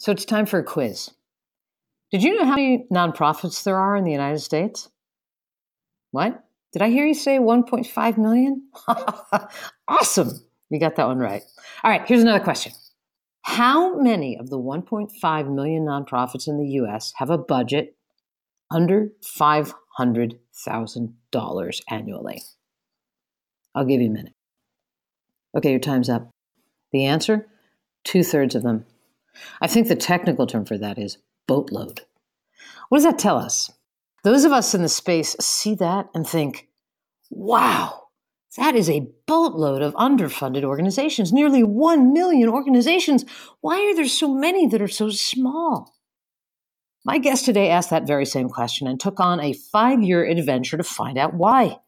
So it's time for a quiz. Did you know how many nonprofits there are in the United States? What? Did I hear you say 1.5 million? awesome. You got that one right. All right, here's another question. How many of the 1.5 million nonprofits in the US have a budget under $500,000 annually? I'll give you a minute. Okay, your time's up. The answer? Two thirds of them. I think the technical term for that is boatload. What does that tell us? Those of us in the space see that and think, wow, that is a boatload of underfunded organizations, nearly 1 million organizations. Why are there so many that are so small? My guest today asked that very same question and took on a five year adventure to find out why.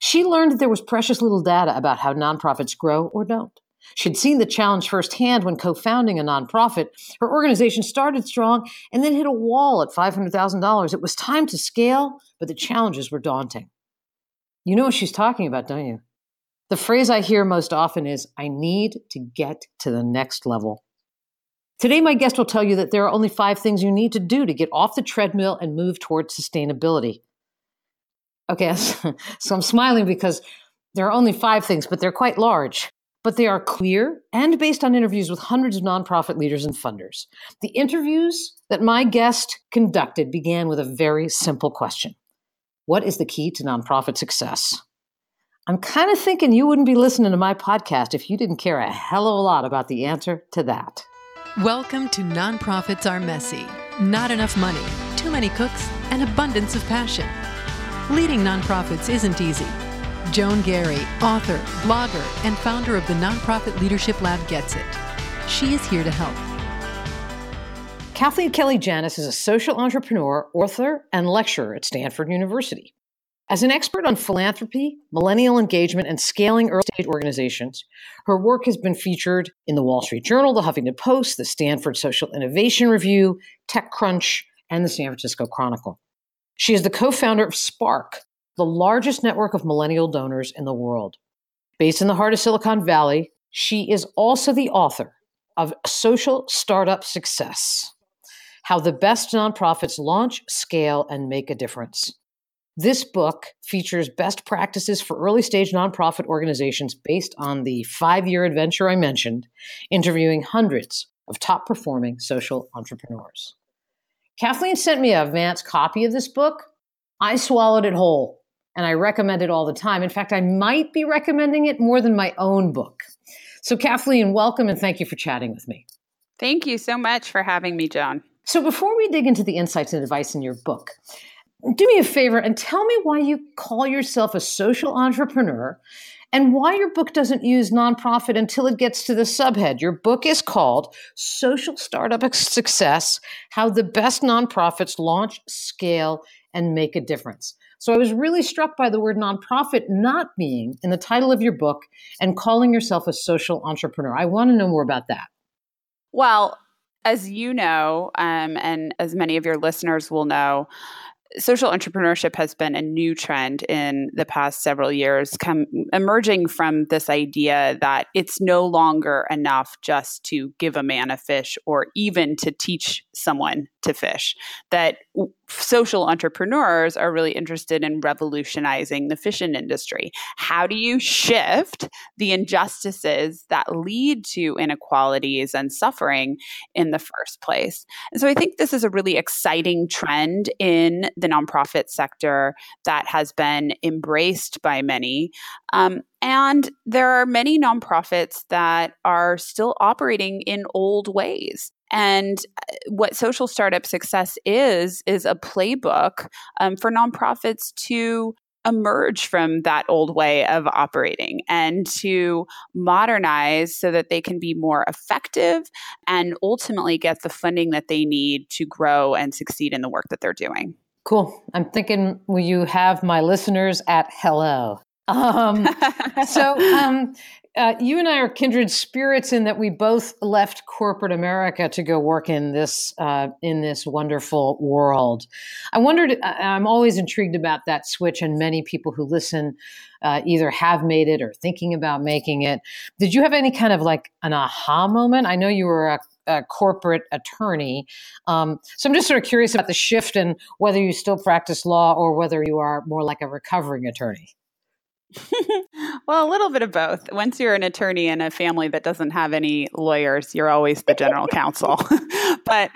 She learned that there was precious little data about how nonprofits grow or don't. She'd seen the challenge firsthand when co founding a nonprofit. Her organization started strong and then hit a wall at $500,000. It was time to scale, but the challenges were daunting. You know what she's talking about, don't you? The phrase I hear most often is, I need to get to the next level. Today, my guest will tell you that there are only five things you need to do to get off the treadmill and move towards sustainability. Okay, so I'm smiling because there are only five things, but they're quite large but they are clear and based on interviews with hundreds of nonprofit leaders and funders. The interviews that my guest conducted began with a very simple question What is the key to nonprofit success? I'm kind of thinking you wouldn't be listening to my podcast if you didn't care a hell of a lot about the answer to that. Welcome to Nonprofits Are Messy. Not enough money, too many cooks, and abundance of passion. Leading nonprofits isn't easy Joan Garry, author, blogger, and founder of the nonprofit Leadership Lab Gets It. She is here to help. Kathleen Kelly Janus is a social entrepreneur, author, and lecturer at Stanford University. As an expert on philanthropy, millennial engagement, and scaling early stage organizations, her work has been featured in the Wall Street Journal, the Huffington Post, the Stanford Social Innovation Review, TechCrunch, and the San Francisco Chronicle. She is the co founder of Spark, the largest network of millennial donors in the world. Based in the heart of Silicon Valley, she is also the author of Social Startup Success How the Best Nonprofits Launch, Scale, and Make a Difference. This book features best practices for early stage nonprofit organizations based on the five year adventure I mentioned, interviewing hundreds of top performing social entrepreneurs. Kathleen sent me a advance copy of this book. I swallowed it whole and I recommend it all the time. In fact, I might be recommending it more than my own book. So, Kathleen, welcome and thank you for chatting with me. Thank you so much for having me, Joan. So, before we dig into the insights and advice in your book, do me a favor and tell me why you call yourself a social entrepreneur and why your book doesn't use nonprofit until it gets to the subhead. Your book is called Social Startup Success How the Best Nonprofits Launch, Scale, and Make a Difference. So I was really struck by the word nonprofit not being in the title of your book and calling yourself a social entrepreneur. I want to know more about that. Well, as you know, um, and as many of your listeners will know, social entrepreneurship has been a new trend in the past several years, come emerging from this idea that it's no longer enough just to give a man a fish or even to teach someone to fish. That social entrepreneurs are really interested in revolutionizing the fishing industry. How do you shift the injustices that lead to inequalities and suffering in the first place? And so I think this is a really exciting trend in the nonprofit sector that has been embraced by many. Um, and there are many nonprofits that are still operating in old ways. And uh, what social startup success is, is a playbook um, for nonprofits to emerge from that old way of operating and to modernize so that they can be more effective and ultimately get the funding that they need to grow and succeed in the work that they're doing. Cool. I'm thinking, will you have my listeners at hello? Um, so, um, uh, you and I are kindred spirits in that we both left corporate America to go work in this uh, in this wonderful world. I wondered. I'm always intrigued about that switch, and many people who listen uh, either have made it or thinking about making it. Did you have any kind of like an aha moment? I know you were a, a corporate attorney. Um, so I'm just sort of curious about the shift and whether you still practice law or whether you are more like a recovering attorney. well, a little bit of both. Once you're an attorney in a family that doesn't have any lawyers, you're always the general counsel. but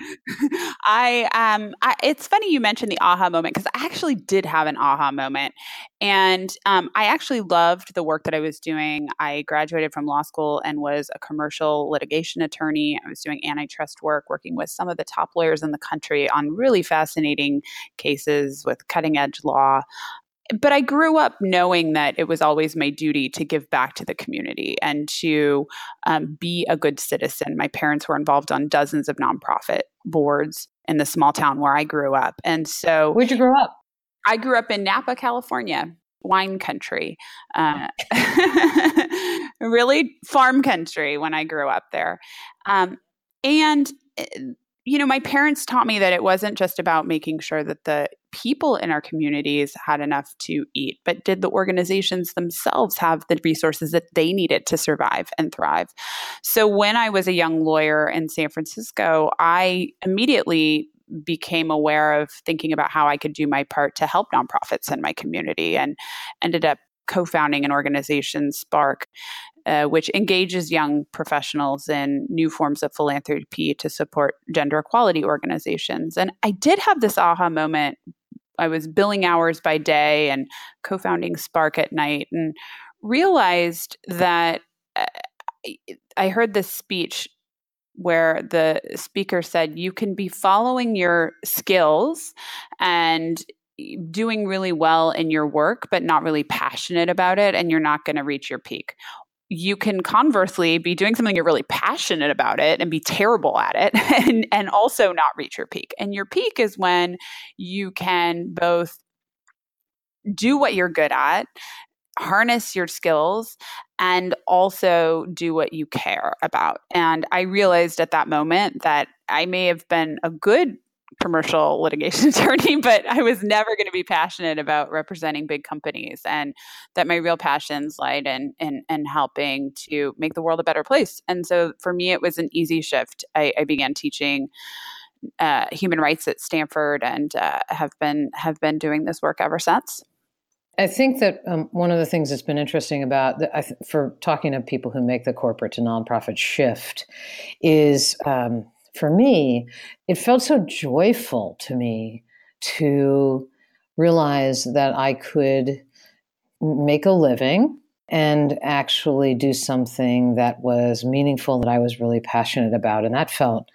I, um, I, it's funny you mentioned the aha moment because I actually did have an aha moment, and um, I actually loved the work that I was doing. I graduated from law school and was a commercial litigation attorney. I was doing antitrust work, working with some of the top lawyers in the country on really fascinating cases with cutting edge law but I grew up knowing that it was always my duty to give back to the community and to um, be a good citizen. My parents were involved on dozens of nonprofit boards in the small town where I grew up. And so, where'd you grow up? I grew up in Napa, California, wine country. Uh, really farm country when I grew up there. Um, and eh, you know, my parents taught me that it wasn't just about making sure that the people in our communities had enough to eat, but did the organizations themselves have the resources that they needed to survive and thrive? So when I was a young lawyer in San Francisco, I immediately became aware of thinking about how I could do my part to help nonprofits in my community and ended up co-founding an organization spark uh, which engages young professionals in new forms of philanthropy to support gender equality organizations. And I did have this aha moment. I was billing hours by day and co founding Spark at night and realized that uh, I heard this speech where the speaker said, You can be following your skills and doing really well in your work, but not really passionate about it, and you're not going to reach your peak you can conversely be doing something you're really passionate about it and be terrible at it and, and also not reach your peak. And your peak is when you can both do what you're good at, harness your skills, and also do what you care about. And I realized at that moment that I may have been a good commercial litigation attorney, but I was never going to be passionate about representing big companies, and that my real passions lied in, in in helping to make the world a better place. And so for me, it was an easy shift. I, I began teaching. Uh, human rights at Stanford, and uh, have been have been doing this work ever since. I think that um, one of the things that's been interesting about the, th- for talking to people who make the corporate to nonprofit shift is um, for me, it felt so joyful to me to realize that I could make a living and actually do something that was meaningful that I was really passionate about. And that felt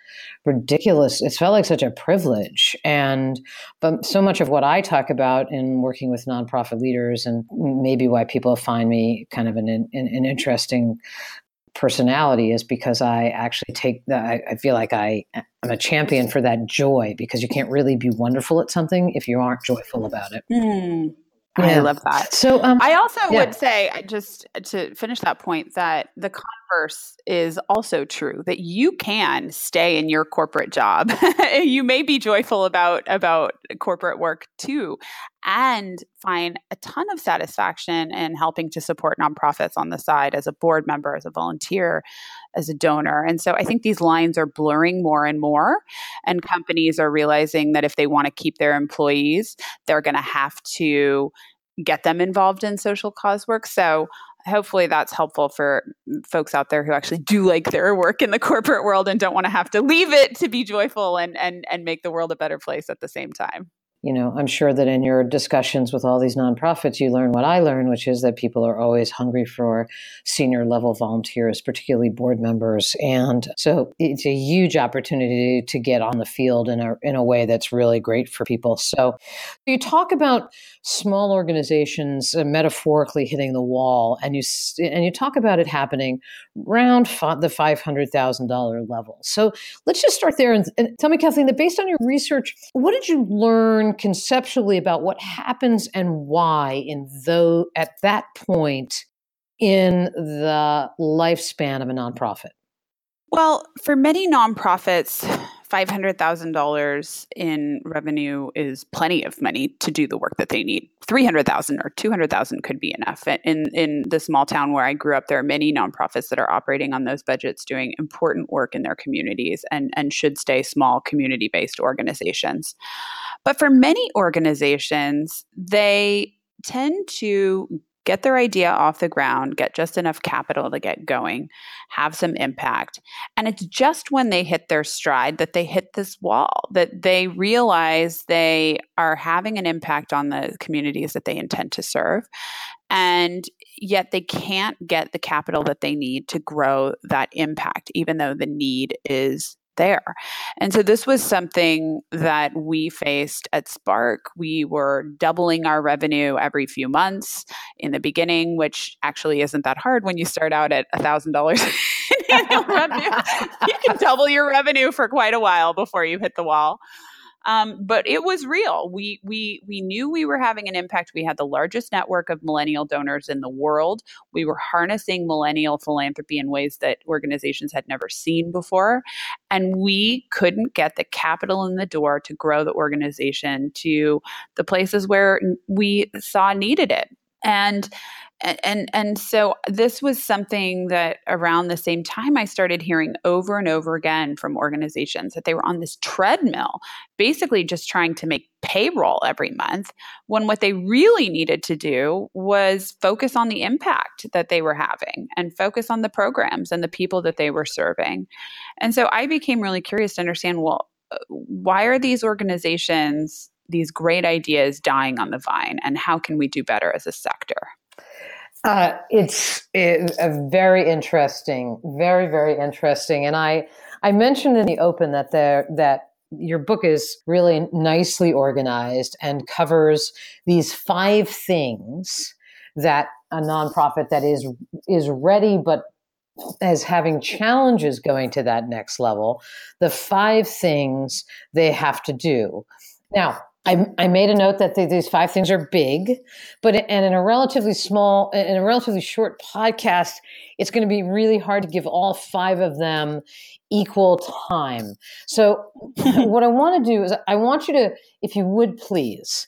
ridiculous. It felt like such a privilege. And but so much of what I talk about in working with nonprofit leaders and maybe why people find me kind of an, an, an interesting personality is because I actually take that. I, I feel like I am a champion for that joy because you can't really be wonderful at something if you aren't joyful about it. Mm. Yeah. I love that. So um, I also yeah. would say, just to finish that point, that the converse is also true. That you can stay in your corporate job. you may be joyful about about corporate work too, and find a ton of satisfaction in helping to support nonprofits on the side as a board member, as a volunteer, as a donor. And so I think these lines are blurring more and more, and companies are realizing that if they want to keep their employees, they're going to have to get them involved in social cause work. So hopefully that's helpful for folks out there who actually do like their work in the corporate world and don't want to have to leave it to be joyful and and and make the world a better place at the same time you know, I'm sure that in your discussions with all these nonprofits, you learn what I learn, which is that people are always hungry for senior level volunteers, particularly board members. And so it's a huge opportunity to get on the field in a, in a way that's really great for people. So you talk about small organizations uh, metaphorically hitting the wall, and you, and you talk about it happening around the $500,000 level. So let's just start there and, and tell me, Kathleen, that based on your research, what did you learn conceptually about what happens and why in though at that point in the lifespan of a nonprofit? Well, for many nonprofits, $500,000 in revenue is plenty of money to do the work that they need. 300,000 or 200,000 could be enough. In in the small town where I grew up there are many nonprofits that are operating on those budgets doing important work in their communities and and should stay small community-based organizations. But for many organizations, they tend to get their idea off the ground, get just enough capital to get going, have some impact. And it's just when they hit their stride that they hit this wall, that they realize they are having an impact on the communities that they intend to serve. And yet they can't get the capital that they need to grow that impact, even though the need is there. And so this was something that we faced at Spark. We were doubling our revenue every few months in the beginning, which actually isn't that hard when you start out at $1,000 in revenue. You can double your revenue for quite a while before you hit the wall. Um, but it was real. We we we knew we were having an impact. We had the largest network of millennial donors in the world. We were harnessing millennial philanthropy in ways that organizations had never seen before, and we couldn't get the capital in the door to grow the organization to the places where we saw needed it. And and and so this was something that around the same time I started hearing over and over again from organizations that they were on this treadmill basically just trying to make payroll every month when what they really needed to do was focus on the impact that they were having and focus on the programs and the people that they were serving. And so I became really curious to understand well why are these organizations these great ideas dying on the vine and how can we do better as a sector? Uh, it's it, a very interesting, very very interesting, and I I mentioned in the open that there that your book is really nicely organized and covers these five things that a nonprofit that is is ready but as having challenges going to that next level the five things they have to do. Now I, I made a note that the, these five things are big, but and in a relatively small, in a relatively short podcast, it's going to be really hard to give all five of them equal time. So, what I want to do is, I want you to, if you would please,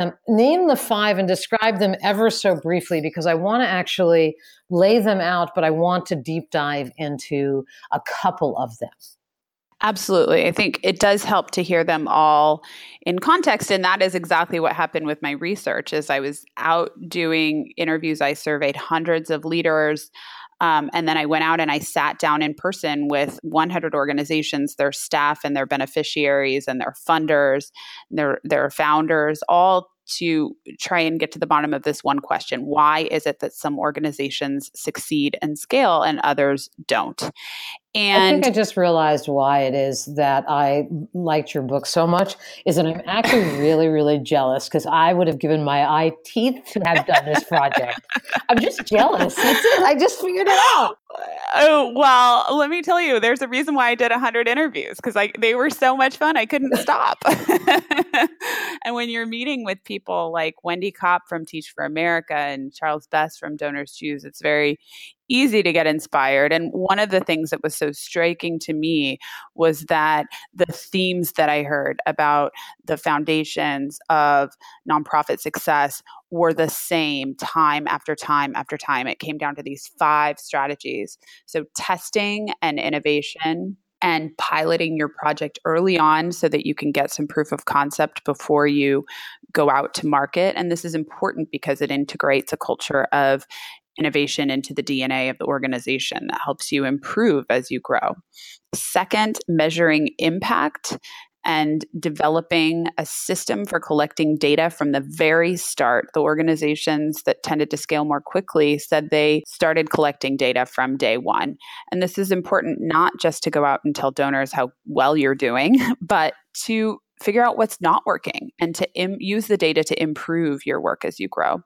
um, name the five and describe them ever so briefly because I want to actually lay them out, but I want to deep dive into a couple of them. Absolutely. I think it does help to hear them all in context and that is exactly what happened with my research as I was out doing interviews I surveyed hundreds of leaders um, and then I went out and I sat down in person with 100 organizations, their staff and their beneficiaries and their funders, their their founders, all to try and get to the bottom of this one question why is it that some organizations succeed and scale and others don't and I think I just realized why it is that I liked your book so much is that I'm actually really, really jealous because I would have given my eye teeth to have done this project. I'm just jealous. That's it. I just figured it out. Oh, well, let me tell you, there's a reason why I did 100 interviews because they were so much fun. I couldn't stop. and when you're meeting with people like Wendy Kopp from Teach for America and Charles Best from Donors Choose, it's very easy to get inspired. And one of the things that was so striking to me was that the themes that I heard about the foundations of nonprofit success were the same time after time after time. It came down to these five strategies. So, testing and innovation. And piloting your project early on so that you can get some proof of concept before you go out to market. And this is important because it integrates a culture of innovation into the DNA of the organization that helps you improve as you grow. Second, measuring impact and developing a system for collecting data from the very start. The organizations that tended to scale more quickly said they started collecting data from day one. And this is important not just to go out and tell donors how well you're doing, but to figure out what's not working and to Im- use the data to improve your work as you grow.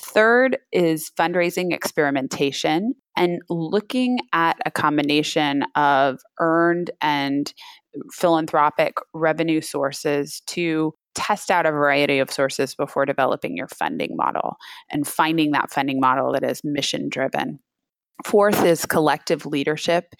Third is fundraising experimentation and looking at a combination of earned and philanthropic revenue sources to test out a variety of sources before developing your funding model and finding that funding model that is mission driven. Fourth is collective leadership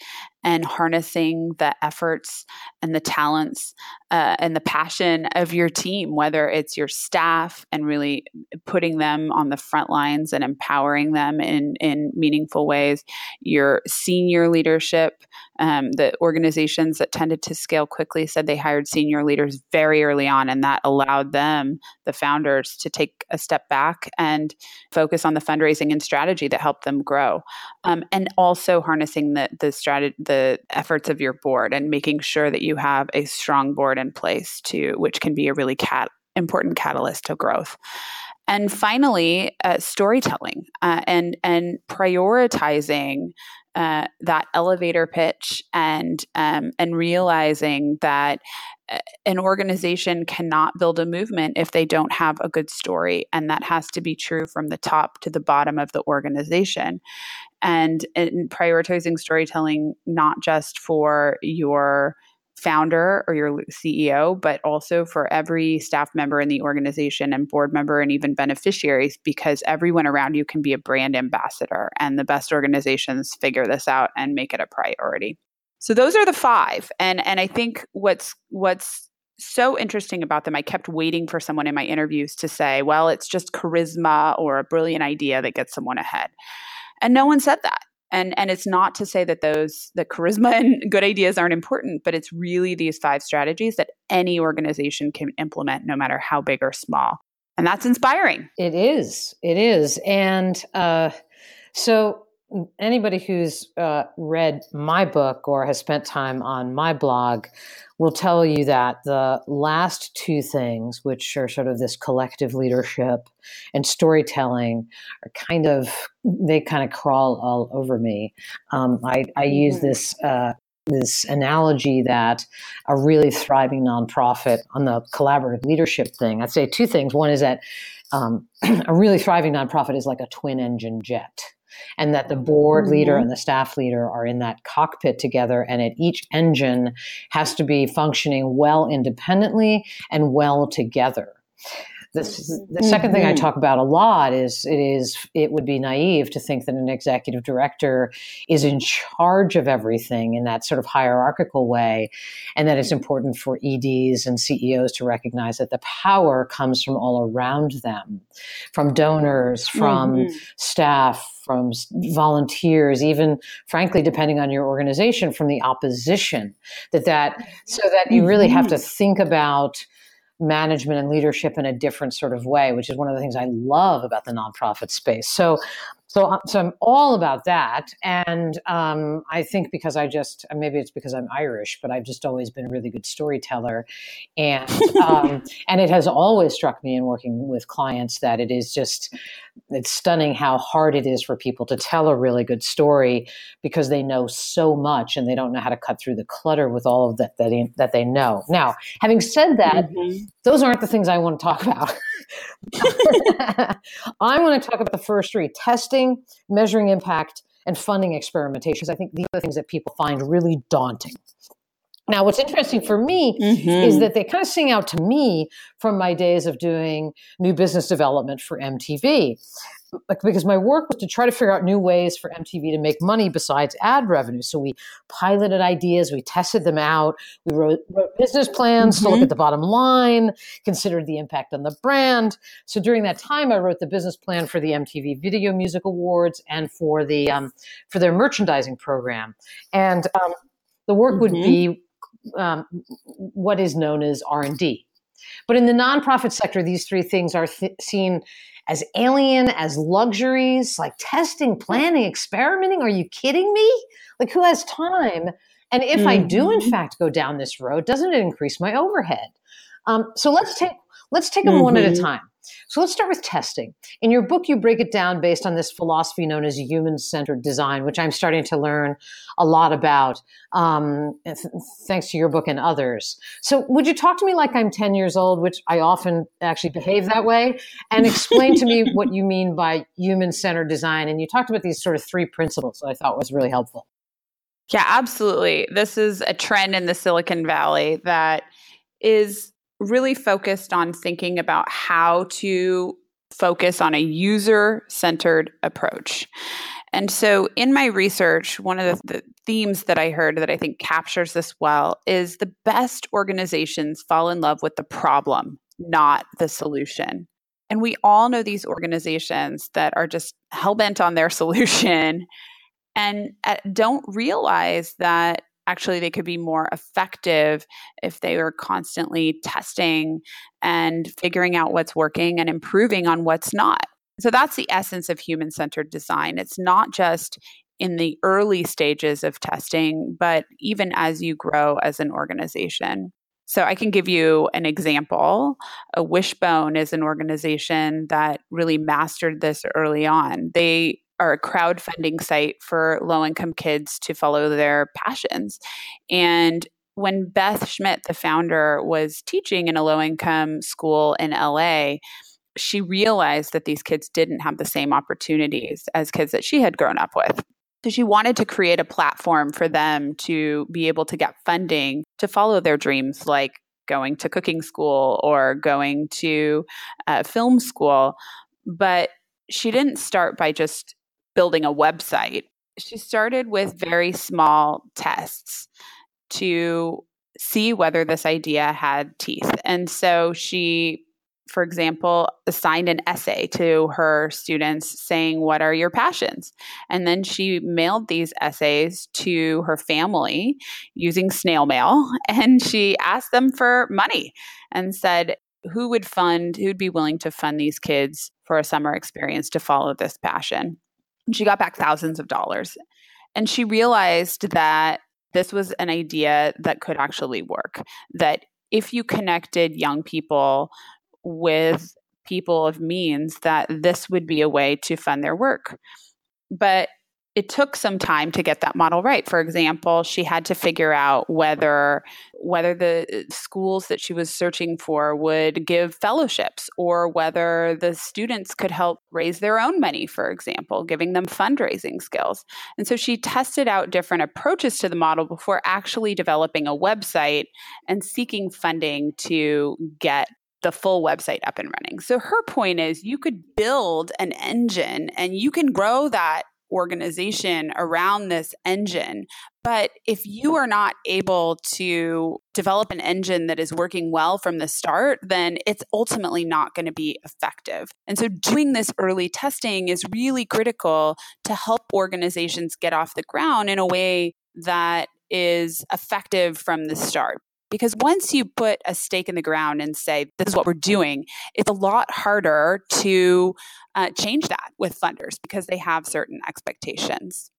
and harnessing the efforts and the talents uh, and the passion of your team, whether it's your staff and really putting them on the front lines and empowering them in, in meaningful ways, your senior leadership. Um, the organizations that tended to scale quickly said they hired senior leaders very early on, and that allowed them, the founders, to take a step back and focus on the fundraising and strategy that helped them grow, um, and also harnessing the the strategy, the efforts of your board, and making sure that you have a strong board in place to, which can be a really cat important catalyst to growth. And finally, uh, storytelling uh, and and prioritizing uh, that elevator pitch and um, and realizing that uh, an organization cannot build a movement if they don't have a good story, and that has to be true from the top to the bottom of the organization. And, and prioritizing storytelling not just for your founder or your CEO, but also for every staff member in the organization and board member and even beneficiaries, because everyone around you can be a brand ambassador. And the best organizations figure this out and make it a priority. So those are the five. And and I think what's what's so interesting about them. I kept waiting for someone in my interviews to say, well, it's just charisma or a brilliant idea that gets someone ahead. And no one said that. And and it's not to say that those the charisma and good ideas aren't important but it's really these five strategies that any organization can implement no matter how big or small. And that's inspiring. It is. It is. And uh, so anybody who's uh, read my book or has spent time on my blog will tell you that the last two things, which are sort of this collective leadership and storytelling, are kind of they kind of crawl all over me. Um, I, I use mm-hmm. this. Uh, this analogy that a really thriving nonprofit on the collaborative leadership thing, I'd say two things. One is that um, a really thriving nonprofit is like a twin engine jet and that the board leader mm-hmm. and the staff leader are in that cockpit together and at each engine has to be functioning well independently and well together the, the 2nd mm-hmm. thing I mm-hmm. talk about a lot is it is it would be naive to think that an executive director is in charge of everything in that sort of hierarchical way, and that it's important for EDs and CEOs to recognize that the power comes from all around them, from donors, from mm-hmm. staff, from volunteers, even frankly, depending on your organization, from the opposition. That that so that you really have to mm-hmm. think about management and leadership in a different sort of way, which is one of the things I love about the nonprofit space. So, so, uh, so I'm all about that, and um, I think because I just maybe it's because I'm Irish, but I've just always been a really good storyteller, and um, and it has always struck me in working with clients that it is just it's stunning how hard it is for people to tell a really good story because they know so much and they don't know how to cut through the clutter with all of that that they, that they know. Now, having said that, mm-hmm. those aren't the things I want to talk about. I want to talk about the first three testing, measuring impact, and funding experimentations. I think these are the things that people find really daunting. Now, what's interesting for me mm-hmm. is that they kind of sing out to me from my days of doing new business development for MTV. Because my work was to try to figure out new ways for MTV to make money besides ad revenue. So we piloted ideas, we tested them out, we wrote, wrote business plans mm-hmm. to look mm-hmm. at the bottom line, considered the impact on the brand. So during that time, I wrote the business plan for the MTV Video Music Awards and for the um, for their merchandising program. And um, the work mm-hmm. would be um, what is known as r&d but in the nonprofit sector these three things are th- seen as alien as luxuries like testing planning experimenting are you kidding me like who has time and if mm-hmm. i do in mm-hmm. fact go down this road doesn't it increase my overhead um, so let's take let's take them mm-hmm. one at a mm-hmm. time so let's start with testing. In your book, you break it down based on this philosophy known as human centered design, which I'm starting to learn a lot about um, th- thanks to your book and others. So, would you talk to me like I'm 10 years old, which I often actually behave that way, and explain to me what you mean by human centered design? And you talked about these sort of three principles that I thought was really helpful. Yeah, absolutely. This is a trend in the Silicon Valley that is really focused on thinking about how to focus on a user centered approach. And so, in my research, one of the, the, themes that I heard that I think captures this well is the best organizations fall in love with the problem, not the solution. And we all know these organizations that are just hell bent on their solution and uh, don't realize that actually they could be more effective if they were constantly testing and figuring out what's working and improving on what's not. So that's the essence of human centered design. It's not just in the early stages of testing, but even as you grow as an organization. So I can give you an example. A Wishbone is an organization that really mastered this early on. They are a crowdfunding site for low income kids to follow their passions. And when Beth Schmidt, the founder, was teaching in a low income school in LA, she realized that these kids didn't have the same opportunities as kids that she had grown up with. So she wanted to create a platform for them to be able to get funding to follow their dreams, like going to cooking school or going to uh, film school. But she didn't start by just building a website. She started with very small tests to see whether this idea had teeth. And so she for example, assigned an essay to her students saying, What are your passions? And then she mailed these essays to her family using snail mail. And she asked them for money and said, Who would fund, who would be willing to fund these kids for a summer experience to follow this passion? She got back thousands of dollars. And she realized that this was an idea that could actually work, that if you connected young people with people of means that this would be a way to fund their work. But it took some time to get that model right. For example, she had to figure out whether whether the uh, schools that she was searching for would give fellowships or whether the students could help raise their own money, for example, giving them fundraising skills. And so she tested out different approaches to the model before actually developing a website and seeking funding to get the full website up and running. So her point is you could build an engine and you can grow that organization around this engine. But if you are not able to develop an engine that is working well from the start, then it's ultimately not going to be effective. And so doing this early testing is really critical to help organizations get off the ground in a way that is effective from the start. Because once you put a stake in the ground and say, this is what we're doing, it's a lot harder to uh, change that with funders because they have certain expectations.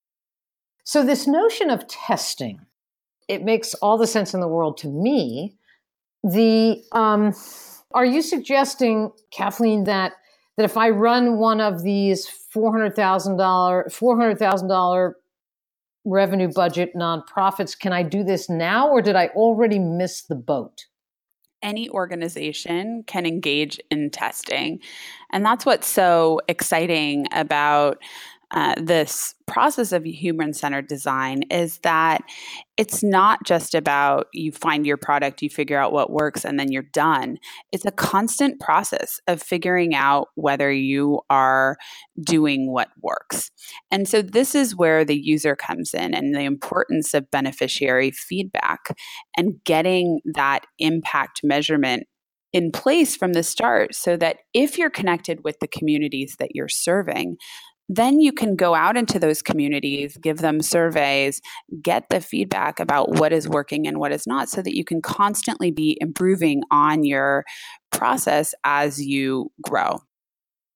So, this notion of testing, it makes all the sense in the world to me. The um, are you suggesting, Kathleen, that that if I run one of these four hundred thousand dollar four hundred thousand dollar revenue budget nonprofits. Can I do this now or did I already miss the boat? Any organization can engage in testing. And that's what's so exciting about uh, this process of human centered design is that it's not just about you find your product, you figure out what works, and then you're done. It's a constant process of figuring out whether you are doing what works. And so, this is where the user comes in and the importance of beneficiary feedback and getting that impact measurement in place from the start so that if you're connected with the communities that you're serving, then you can go out into those communities, give them surveys, get the feedback about what is working and what is not, so that you can constantly be improving on your process as you grow.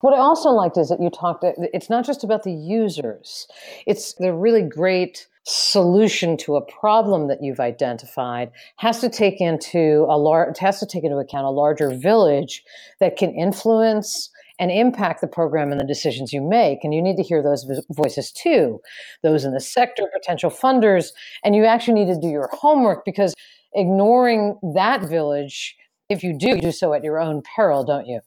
What I also liked is that you talked, uh, it's not just about the users, it's the really great solution to a problem that you've identified has to take into a large has to take into account a larger village that can influence and impact the program and the decisions you make. And you need to hear those voices too, those in the sector, potential funders, and you actually need to do your homework because ignoring that village, if you do, you do so at your own peril, don't you?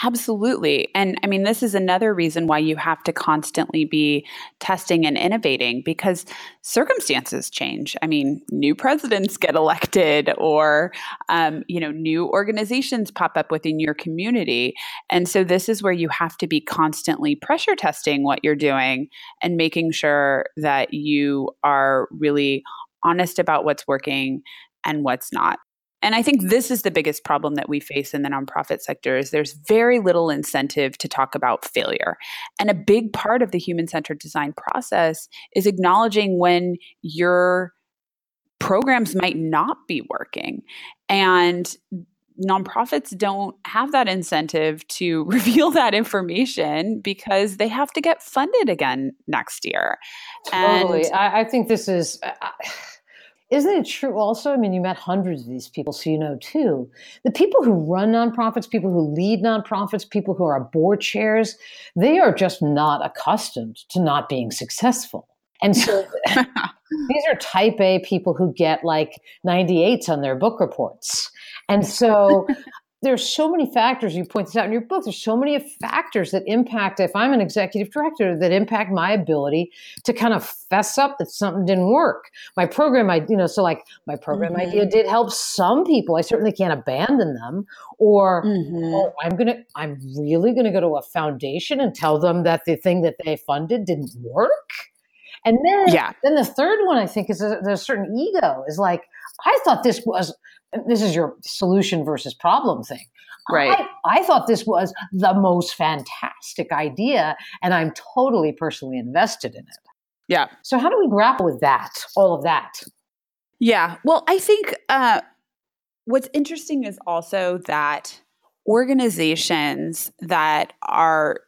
Absolutely. And I mean, this is another reason why you have to constantly be testing and innovating because circumstances change. I mean, new presidents get elected or, um, you know, new organizations pop up within your community. And so this is where you have to be constantly pressure testing what you're doing and making sure that you are really honest about what's working and what's not. And I think this is the biggest problem that we face in the nonprofit sector is there's very little incentive to talk about failure. And a big part of the human-centered design process is acknowledging when your programs might not be working. And nonprofits don't have that incentive to reveal that information because they have to get funded again next year. Totally. And I, I think this is. Isn't it true also? I mean, you met hundreds of these people, so you know too. The people who run nonprofits, people who lead nonprofits, people who are board chairs, they are just not accustomed to not being successful. And so these are type A people who get like 98s on their book reports. And so there's so many factors you point this out in your book there's so many factors that impact if i'm an executive director that impact my ability to kind of fess up that something didn't work my program i you know so like my program mm-hmm. idea did help some people i certainly can't abandon them or mm-hmm. oh, i'm gonna i'm really gonna go to a foundation and tell them that the thing that they funded didn't work and then yeah. then the third one i think is a, there's a certain ego is like i thought this was this is your solution versus problem thing. Right. I, I, thought this was the most fantastic idea, and I'm totally personally invested in it. Yeah. So, how do we grapple with that, all of that? Yeah. Well, I think uh, what's interesting is also that organizations that are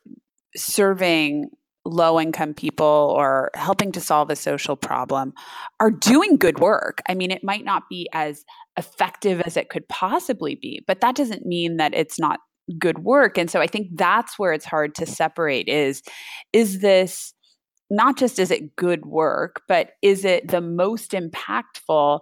serving low income people or helping to solve a social problem are doing good work. I mean, it might not be as effective as it could possibly be, but that doesn't mean that it's not good work. And so I think that's where it's hard to separate is is this not just is it good work, but is it the most impactful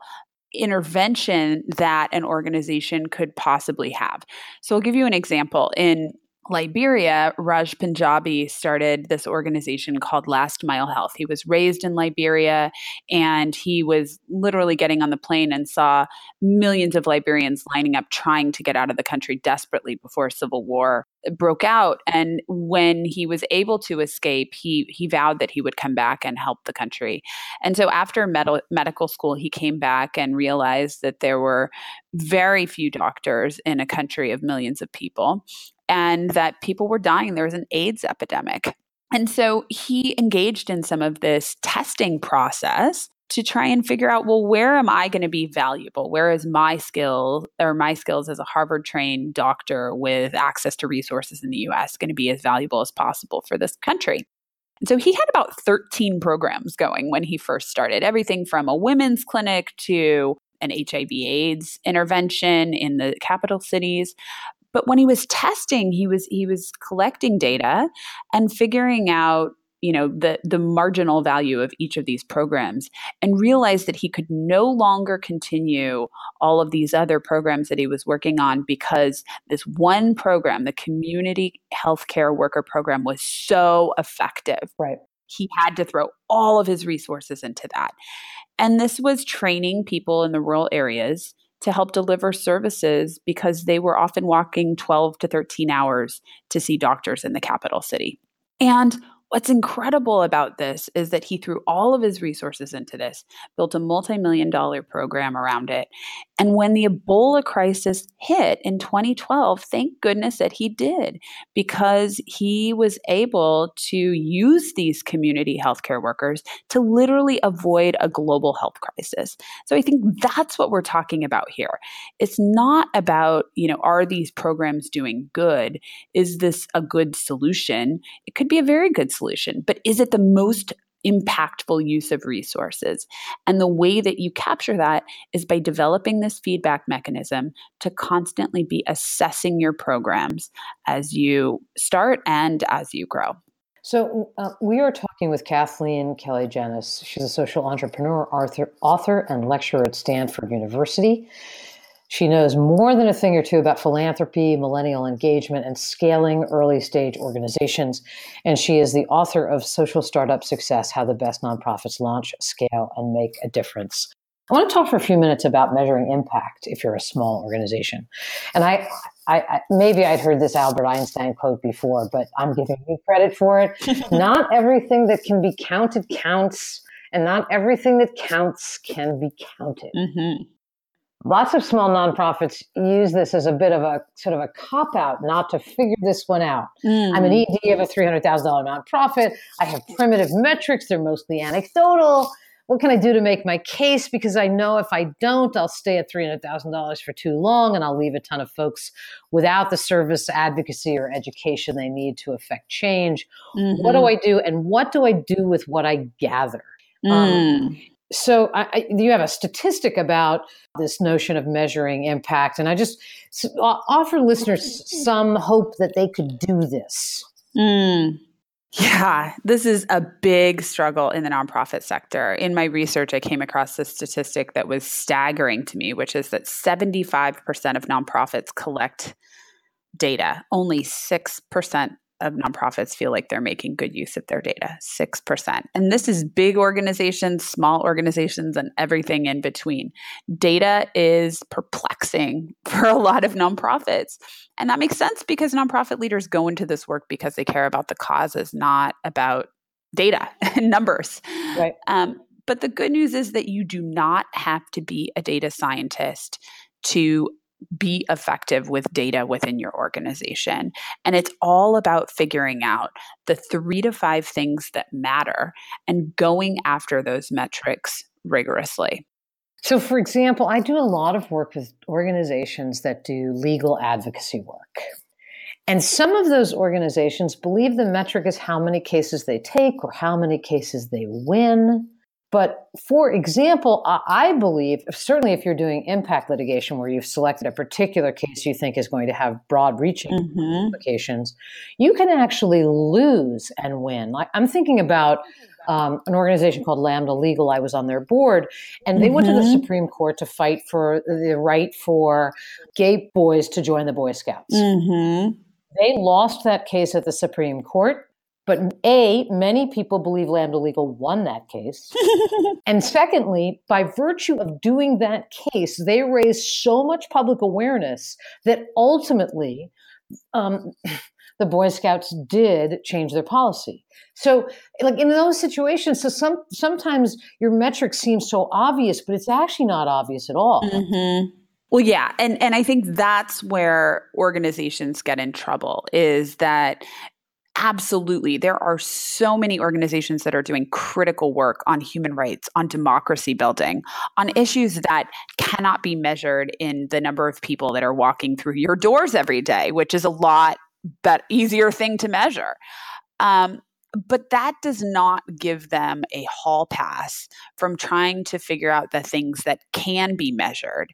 intervention that an organization could possibly have. So I'll give you an example. In Liberia, Raj Panjabi started this organization called Last Mile Health. He was raised in Liberia and he was literally getting on the plane and saw millions of Liberians lining up trying to get out of the country desperately before civil war broke out. And when he was able to escape, he he vowed that he would come back and help the country. And so after med- medical school, he came back and realized that there were very few doctors in a country of millions of people and that people were dying. There was an AIDS epidemic. And so he engaged in some of this testing process to try and figure out well where am i going to be valuable where is my skill or my skills as a harvard trained doctor with access to resources in the us going to be as valuable as possible for this country and so he had about 13 programs going when he first started everything from a women's clinic to an hiv aids intervention in the capital cities but when he was testing, he was he was collecting data and figuring out you know the the marginal value of each of these programs and realized that he could no longer continue all of these other programs that he was working on because this one program the community healthcare worker program was so effective. Right. He had to throw all of his resources into that. And this was training people in the rural areas to help deliver services because they were often walking 12 to 13 hours to see doctors in the capital city. And What's incredible about this is that he threw all of his resources into this, built a multi million dollar program around it. And when the Ebola crisis hit in 2012, thank goodness that he did, because he was able to use these community healthcare workers to literally avoid a global health crisis. So I think that's what we're talking about here. It's not about, you know, are these programs doing good? Is this a good solution? It could be a very good solution solution, but is it the most impactful use of resources. And the way that you capture that is by developing this feedback mechanism to constantly be assessing your programs as you start and as you grow. So, uh, we are talking with Kathleen Kelly Janus. She's a social entrepreneur, author, author, and lecturer at Stanford University. She knows more than a thing or two about philanthropy, millennial engagement, and scaling early stage organizations. And she is the author of Social Startup Success How the Best Nonprofits Launch, Scale, and Make a Difference. I want to talk for a few minutes about measuring impact if you're a small organization. And I, I, I, maybe I'd heard this Albert Einstein quote before, but I'm giving you credit for it. not everything that can be counted counts, and not everything that counts can be counted. Mm-hmm. Lots of small nonprofits use this as a bit of a sort of a cop out not to figure this one out. Mm. I'm an ED of a $300,000 nonprofit. I have primitive metrics. They're mostly anecdotal what can I do to make my case? Because I know if I don't, I'll stay at $300,000 for too long and I'll leave a ton of folks without the service, advocacy, or education they need to affect change. Mm-hmm. What do I do? And what do I do with what I gather? Mm. Um, so I, you have a statistic about this notion of measuring impact, and I just offer listeners some hope that they could do this. Mm. Yeah, this is a big struggle in the nonprofit sector. In my research, I came across this statistic that was staggering to me, which is that 75% of nonprofits collect data. Only 6% of nonprofits feel like they're making good use of their data 6%. And this is big organizations, small organizations, and everything in between. Data is perplexing for a lot of nonprofits. And that makes sense because nonprofit leaders go into this work because they care about the causes, not about data and numbers. Right. Um, but the good news is that you do not have to be a data scientist to be effective with data within your organization. And it's all about figuring out the three to five things that matter and going after those metrics rigorously. So, for example, I do a lot of work with organizations that do legal advocacy work. And some of those organizations believe the metric is how many cases they take or how many cases they win. But for example, I believe, certainly if you're doing impact litigation where you've selected a particular case you think is going to have broad reaching mm-hmm. implications, you can actually lose and win. Like I'm thinking about um, an organization called Lambda Legal. I was on their board, and they mm-hmm. went to the mm-hmm. Supreme Court to fight for the right for gay boys to join the Boy Scouts. Mm-hmm. They lost that case at the Supreme Court. But A, many people believe Lambda Legal won that case. and secondly, by virtue of doing that case, they raised so much public awareness that ultimately um, the Boy Scouts did change their policy. So, like in those situations, so some sometimes your metric seems so obvious, but it's actually not obvious at all. Mm-hmm. Well, yeah, and and I think that's where organizations get in trouble is that Absolutely. There are so many organizations that are doing critical work on human rights, on democracy building, on issues that cannot be measured in the number of people that are walking through your doors every day, which is a lot but easier thing to measure. Um, but that does not give them a hall pass from trying to figure out the things that can be measured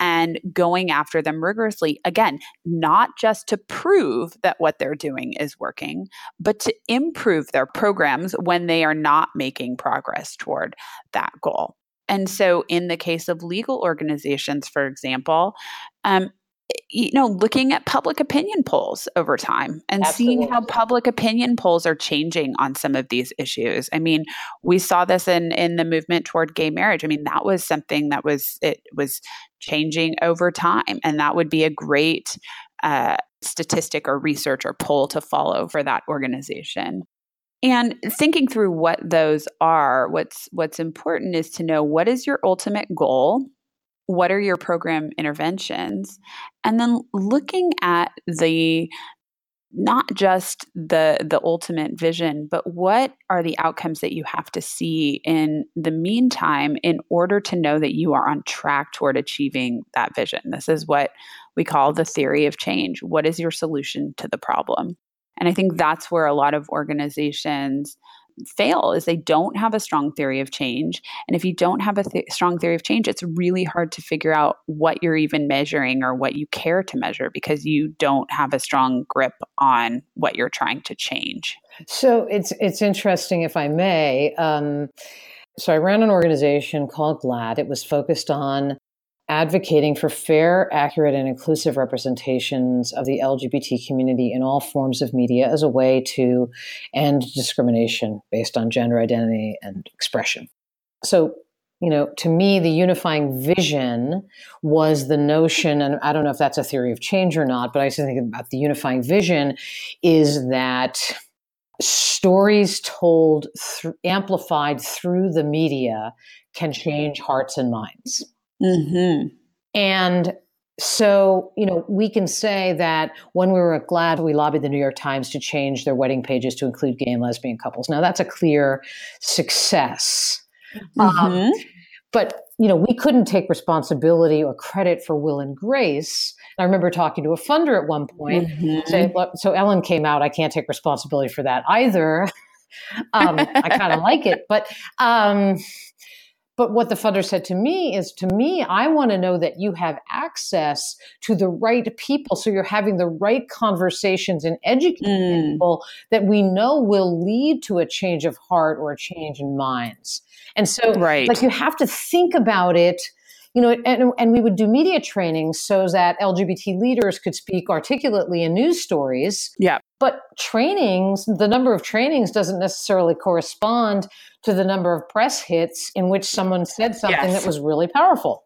and going after them rigorously. Again, not just to prove that what they're doing is working, but to improve their programs when they are not making progress toward that goal. And so, in the case of legal organizations, for example, um, you know, looking at public opinion polls over time and Absolutely. seeing how public opinion polls are changing on some of these issues. I mean, we saw this in in the movement toward gay marriage. I mean, that was something that was it was changing over time, and that would be a great uh, statistic or research or poll to follow for that organization. And thinking through what those are, what's what's important is to know what is your ultimate goal what are your program interventions? And then looking at the not just the the ultimate vision but what are the outcomes that you have to see in the meantime in order to know that you are on track toward achieving that vision? This is what we call the theory of change. What is your solution to the problem? And i think that's where a lot of organizations fail is they don't have a strong theory of change. And if you don't have a th- strong theory of change, it's really hard to figure out what you're even measuring or what you care to measure because you don't have a strong grip on what you're trying to change. So it's it's interesting, if I may. Um, so I ran an organization called GLAAD. It was focused on advocating for fair, accurate, and inclusive representations of the LGBT community in all forms of media as a way to end discrimination based on gender identity and expression. So, you know, to me, the unifying vision was the notion, and I don't know if that's a theory of change or not, but I think about the unifying vision is that stories told, th- amplified through the media can change hearts and minds. Mm-hmm. And so, you know, we can say that when we were at GLAAD, we lobbied the New York Times to change their wedding pages to include gay and lesbian couples. Now, that's a clear success. Um, mm-hmm. Um, but, you know, we couldn't take responsibility or credit for Will and Grace. I remember talking to a funder at one point. Mm-hmm. Say, so Ellen came out. I can't take responsibility for that either. um, I kind of like it, but um, but what the funder said to me is to me, I want to know that you have access to the right people. So you're having the right conversations and educating mm. people that we know will lead to a change of heart or a change in minds. And so, right. like, you have to think about it you know, and, and we would do media trainings so that LGBT leaders could speak articulately in news stories. Yeah. But trainings, the number of trainings doesn't necessarily correspond to the number of press hits in which someone said something yes. that was really powerful.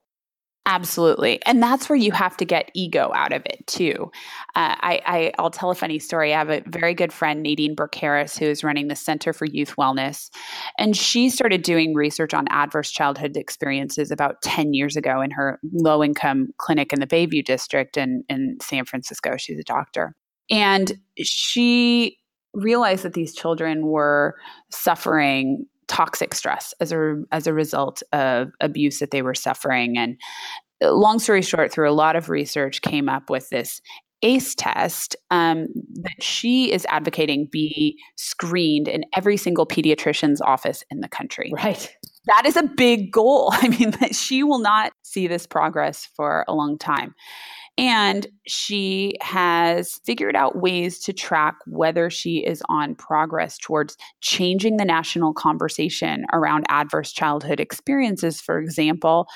Absolutely. And that's where you have to get ego out of it too. Uh, I, I, will tell a funny story. I have a very good friend, Nadine Burke Harris, who is running the Center for Youth Wellness. And she started doing research on adverse childhood experiences about 10 years ago in her low income clinic in the Bayview district in, in San Francisco. She's a doctor. And she realized that these children were suffering toxic stress as a as a result of abuse that they were suffering and uh, long story short through a lot of research came up with this ACE test um, that she is advocating be screened in every single pediatrician's office in the country. Right. That is a big goal. I mean, she will not see this progress for a long time. And she has figured out ways to track whether she is on progress towards changing the national conversation around adverse childhood experiences. For example,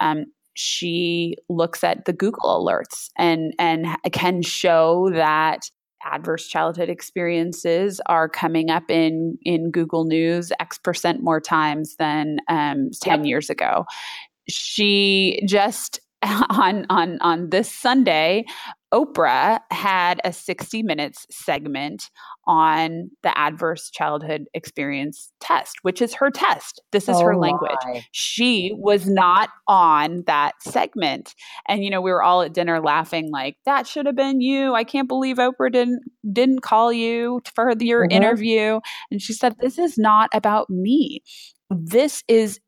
um, she looks at the Google alerts and and can show that adverse childhood experiences are coming up in in Google News X percent more times than um, ten yep. years ago. She just on on on this Sunday, Oprah had a 60 minutes segment on the adverse childhood experience test, which is her test. This is oh her language. My. She was not on that segment. And you know, we were all at dinner laughing like that should have been you. I can't believe Oprah didn't didn't call you for your mm-hmm. interview. And she said this is not about me. This is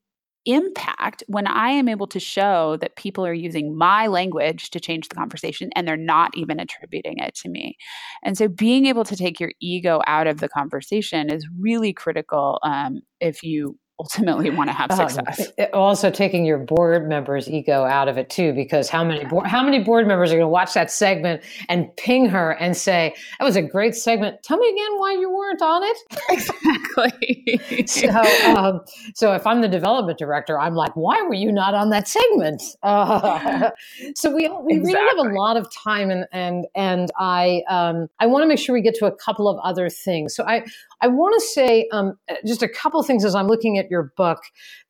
impact when I am able to show that people are using my language to change the conversation and they're not even attributing it to me. And so being able to take your ego out of the conversation is really critical um, if you ultimately want to have um, success. Um, also, taking your board members' ego out of it too, because how many board, how many board members are going to watch that segment and ping her and say, "That was a great segment. Tell me again why you weren't on it." Exactly. so, um, so if I'm the development director, I'm like, "Why were you not on that segment?" Uh, so we we exactly. really have a lot of time, and and and I um, I want to make sure we get to a couple of other things. So I I want to say um, just a couple things as I'm looking at your book.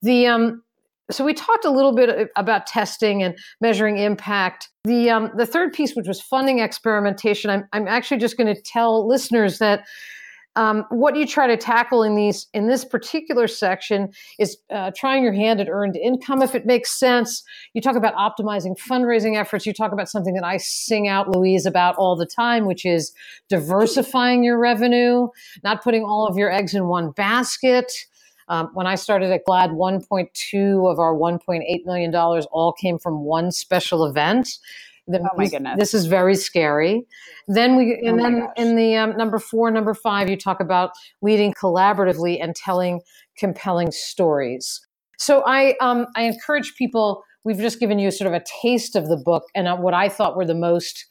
The um, so we talked a little bit about testing and measuring impact. The um, the third piece, which was funding experimentation, I'm I'm actually just going to tell listeners that um, what you try to tackle in these in this particular section is uh, trying your hand at earned income if it makes sense. You talk about optimizing fundraising efforts. You talk about something that I sing out Louise about all the time, which is diversifying your revenue, not putting all of your eggs in one basket. Um, when I started at GLAAD, 1.2 of our 1.8 million dollars all came from one special event. Oh my goodness! This is very scary. Then we, and oh then gosh. in the um, number four, number five, you talk about leading collaboratively and telling compelling stories. So I, um, I encourage people. We've just given you sort of a taste of the book and uh, what I thought were the most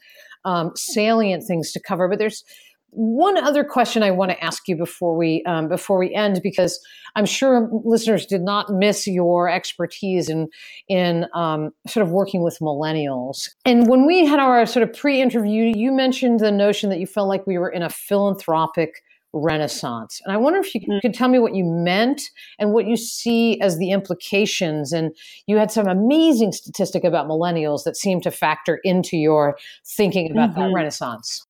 um, salient things to cover. But there's one other question I want to ask you before we um, before we end, because I'm sure listeners did not miss your expertise in in um, sort of working with millennials. And when we had our sort of pre-interview, you mentioned the notion that you felt like we were in a philanthropic renaissance. And I wonder if you mm. could tell me what you meant and what you see as the implications. And you had some amazing statistic about millennials that seemed to factor into your thinking about mm-hmm. that renaissance.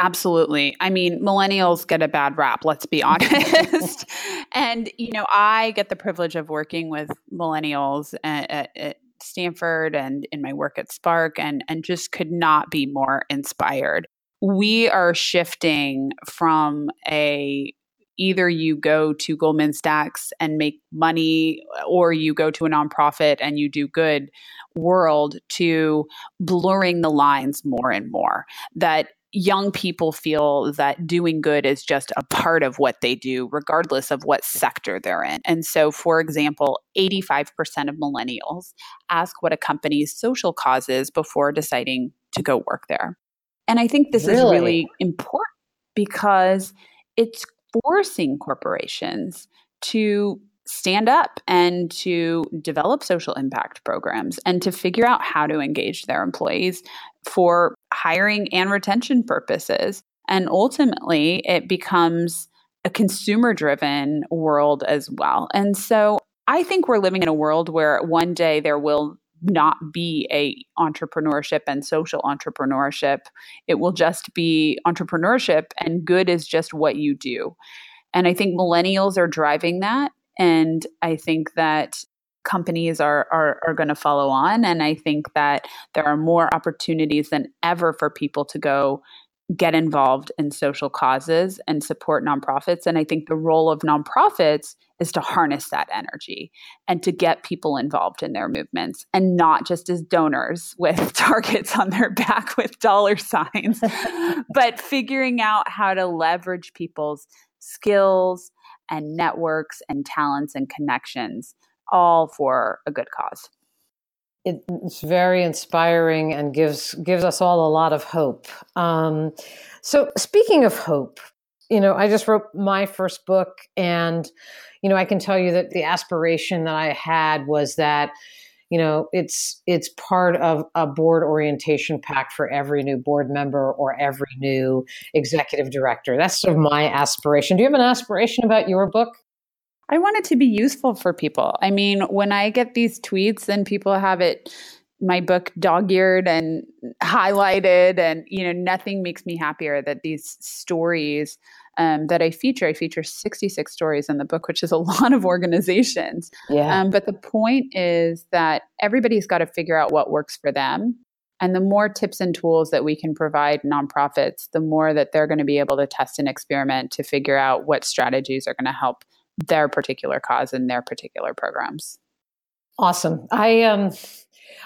Absolutely. I mean, millennials get a bad rap, let's be honest. and, you know, I get the privilege of working with millennials at, at, at, Stanford and in my work at Spark and, and just could not be more inspired. We are shifting from a either you go to Goldman Sachs and make money or you go to a nonprofit and you do good world to blurring the lines more and more. That young people feel that doing good is just a part of what they do, regardless of what sector they're in. And so, for example, 85% of millennials ask what a company's social cause is before deciding to go work there. And I think this really? is really important because it's forcing corporations to stand up and to develop social impact programs and to figure out how to engage their employees for hiring and retention purposes. And ultimately, it becomes a consumer driven world as well. And so I think we're living in a world where one day there will not be a entrepreneurship and social entrepreneurship it will just be entrepreneurship and good is just what you do and i think millennials are driving that and I think that companies are are, are going to follow on and i think that there are more opportunities than ever for people to go get involved in social causes and support nonprofits and i think the role of nonprofits is to harness that energy and to get people involved in their movements and not just as donors with targets on their back with dollar signs but figuring out how to leverage people's skills and networks and talents and connections, all for a good cause. It's very inspiring and gives gives us all a lot of hope. Um, so, speaking of hope, you know, I just wrote my first book, and you know, I can tell you that the aspiration that I had was that you know it's it's part of a board orientation pack for every new board member or every new executive director that's sort of my aspiration do you have an aspiration about your book i want it to be useful for people i mean when i get these tweets and people have it my book dog-eared and highlighted and you know nothing makes me happier that these stories um, that I feature. I feature 66 stories in the book, which is a lot of organizations. Yeah. Um, but the point is that everybody's got to figure out what works for them. And the more tips and tools that we can provide nonprofits, the more that they're going to be able to test and experiment to figure out what strategies are going to help their particular cause and their particular programs. Awesome. I um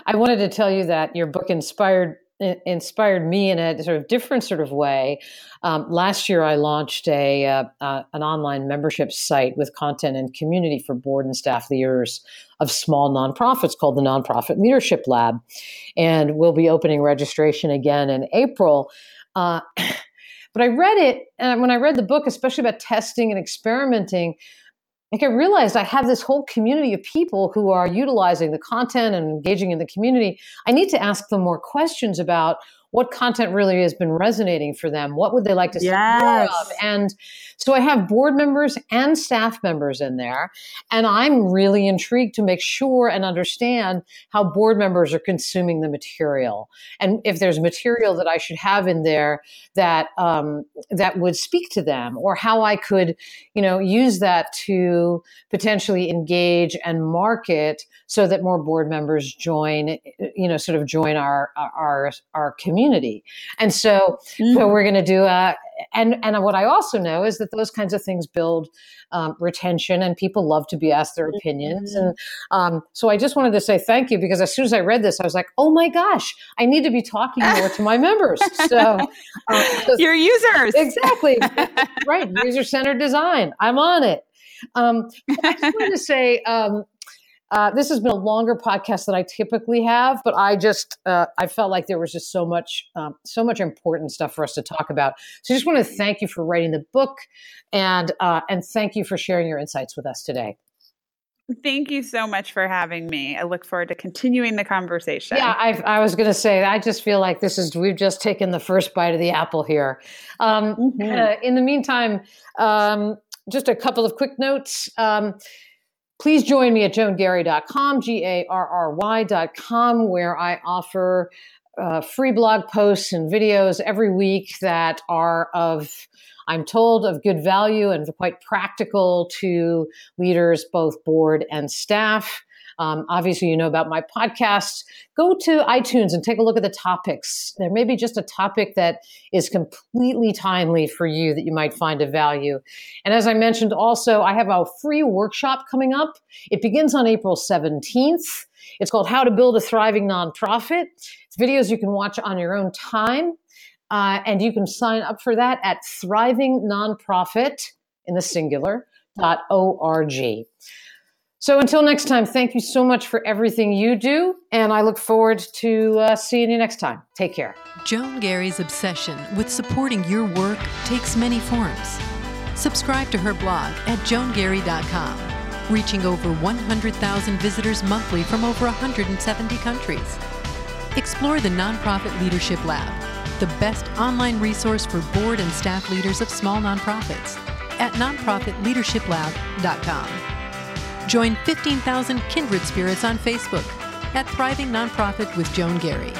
I wanted to tell you that your book inspired inspired me in a sort of different sort of way. Um, last year, I launched a uh, uh, an online membership site with content and community for board and staff leaders of small nonprofits called the Nonprofit Leadership Lab, and we'll be opening registration again in April. Uh, but I read it, and when I read the book, especially about testing and experimenting, like I realized I have this whole community of people who are utilizing the content and engaging in the community. I need to ask them more questions about what content really has been resonating for them. What would they like to see yes. more of? And so I have board members and staff members in there. And I'm really intrigued to make sure and understand how board members are consuming the material. And if there's material that I should have in there that um, that would speak to them or how I could, you know, use that to potentially engage and market so that more board members join, you know, sort of join our our our community. And so, mm-hmm. so we're going to do a and and what I also know is that those kinds of things build um, retention, and people love to be asked their opinions. Mm-hmm. And um, so I just wanted to say thank you because as soon as I read this, I was like, oh my gosh, I need to be talking more to my members. So um, your users, exactly, right? User centered design. I'm on it. Um, I just wanted to say um, Uh, this has been a longer podcast than I typically have, but I just uh, I felt like there was just so much um, so much important stuff for us to talk about. So I just want to thank you for writing the book, and uh, and thank you for sharing your insights with us today. Thank you so much for having me. I look forward to continuing the conversation. Yeah, i i was going to say, I just feel like this is, we've just taken the first bite of the apple here. Um, mm-hmm. uh, in the meantime, um, just a couple of quick notes. Um, please join me at joangarry.com, G A R R Y.com, where I offer uh, free blog posts and videos every week that are of I'm told, of good value and quite practical to leaders, both board and staff. Um, obviously, you know about my podcast. Go to iTunes and take a look at the topics. There may be just a topic that is completely timely for you that you might find of value. And as I mentioned, also, I have a free workshop coming up. It begins on April 17th. It's called How to Build a Thriving Nonprofit. It's videos you can watch on your own time. Uh, and you can sign up for that at thriving nonprofit in the singular dot org. So until next time, thank you so much for everything you do, and I look forward to uh, seeing you next time. Take care. Joan Garry's obsession with supporting your work takes many forms. Subscribe to her blog at joangarry.com, reaching over 100,000 visitors monthly from over 170 countries. Explore the Nonprofit Leadership Lab the best online resource for board and staff leaders of small nonprofits at nonprofitleadershiplab.com. Join 15,000 kindred spirits on Facebook at Thriving Nonprofit with Joan Garry.